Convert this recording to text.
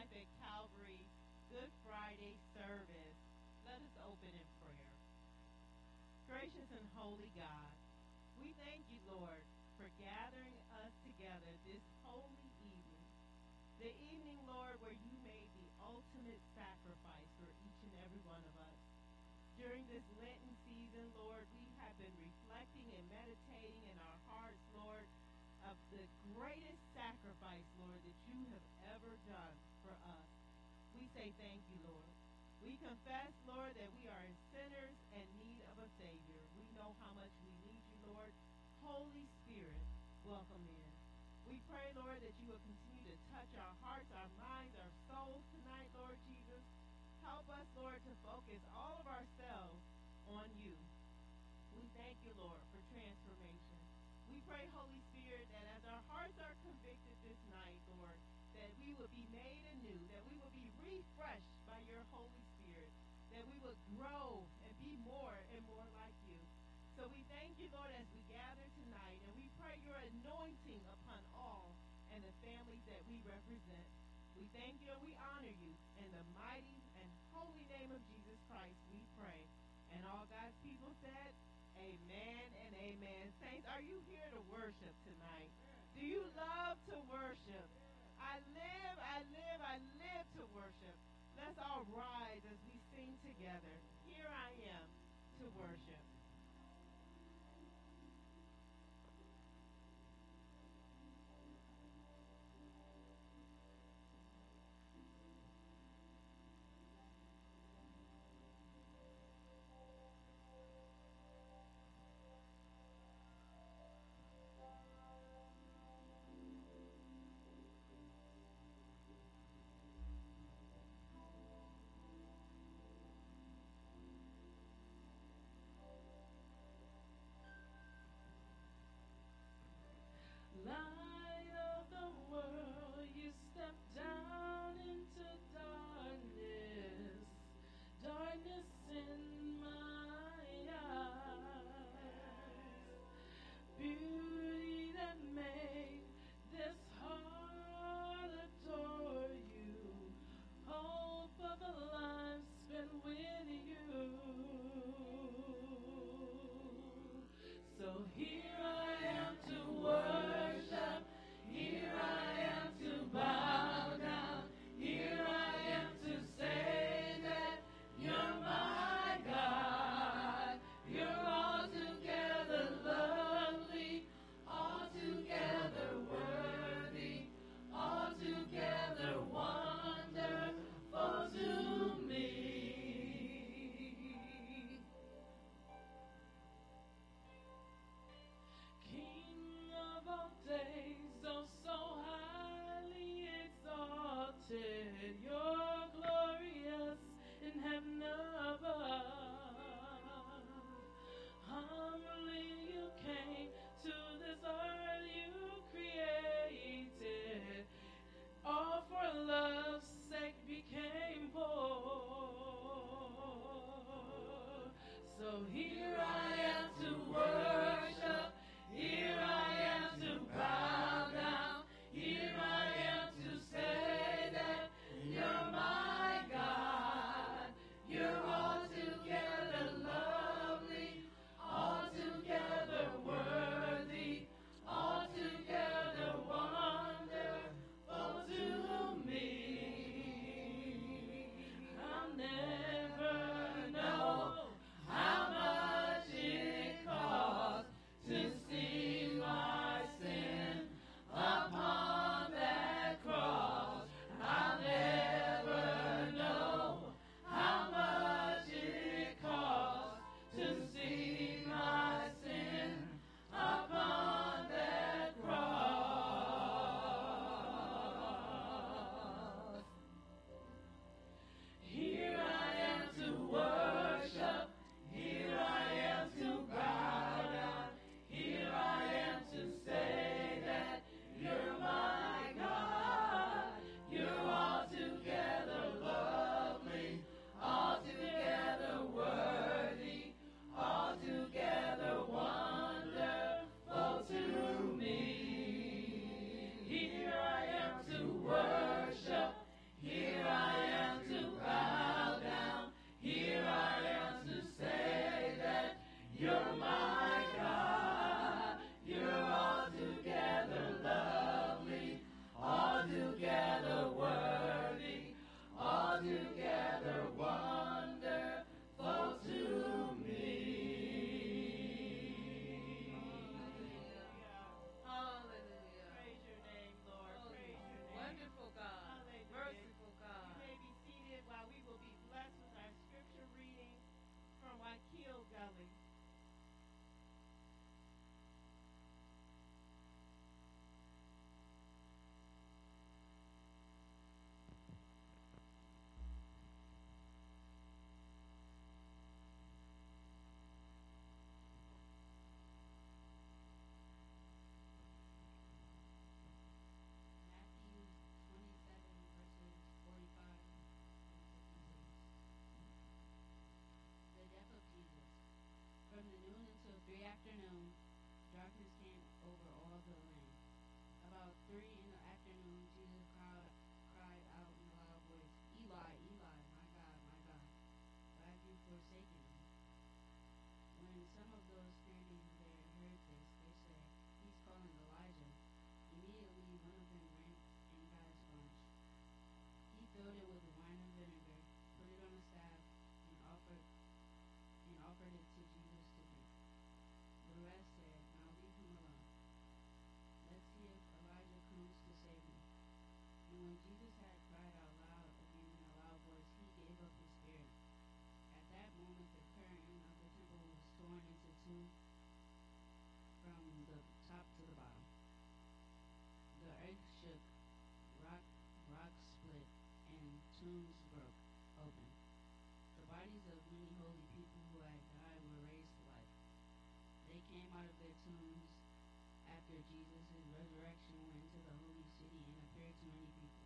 at Calvary Good Friday service. Let us open in prayer. Gracious and holy God, we thank you, Lord, for gathering us together this holy evening. The evening, Lord, where you made the ultimate sacrifice for each and every one of us. During this Lenten season, Lord, we have been reflecting and meditating in our hearts, Lord, of the greatest sacrifice, Lord, that you have ever done say thank you, Lord. We confess, Lord, that we are sinners and need of a Savior. We know how much we need you, Lord. Holy Spirit, welcome in. We pray, Lord, that you will continue to touch our hearts, our minds, our souls tonight, Lord Jesus. Help us, Lord, to focus all of ourselves on you. We thank you, Lord, for transformation. We pray, Holy Spirit, that as our hearts are convicted this night, Lord, that we will be made refreshed by your Holy Spirit, that we will grow and be more and more like you. So we thank you, Lord, as we gather tonight, and we pray your anointing upon all and the families that we represent. We thank you and we honor you. In the mighty and holy name of Jesus Christ, we pray. And all God's people said, Amen and amen. Saints, are you here to worship tonight? Do you love to worship? Worship. Let's all rise as we sing together. Here I am to worship. Darkness came over all the land. About three in the afternoon, Jesus cried, cried out in a loud voice, Eli, Eli, my God, my God, why have you forsaken me? When some of those standing there heard this, they said, He's calling Elijah. Immediately one of them ran and got a sponge. He filled it with wine and vinegar, put it on a staff, and offered and offered it to Shook, Rock, rocks Split, and tombs broke open. The bodies of many holy people who had died were raised to life. They came out of their tombs after Jesus' resurrection went to the holy city and appeared to many people.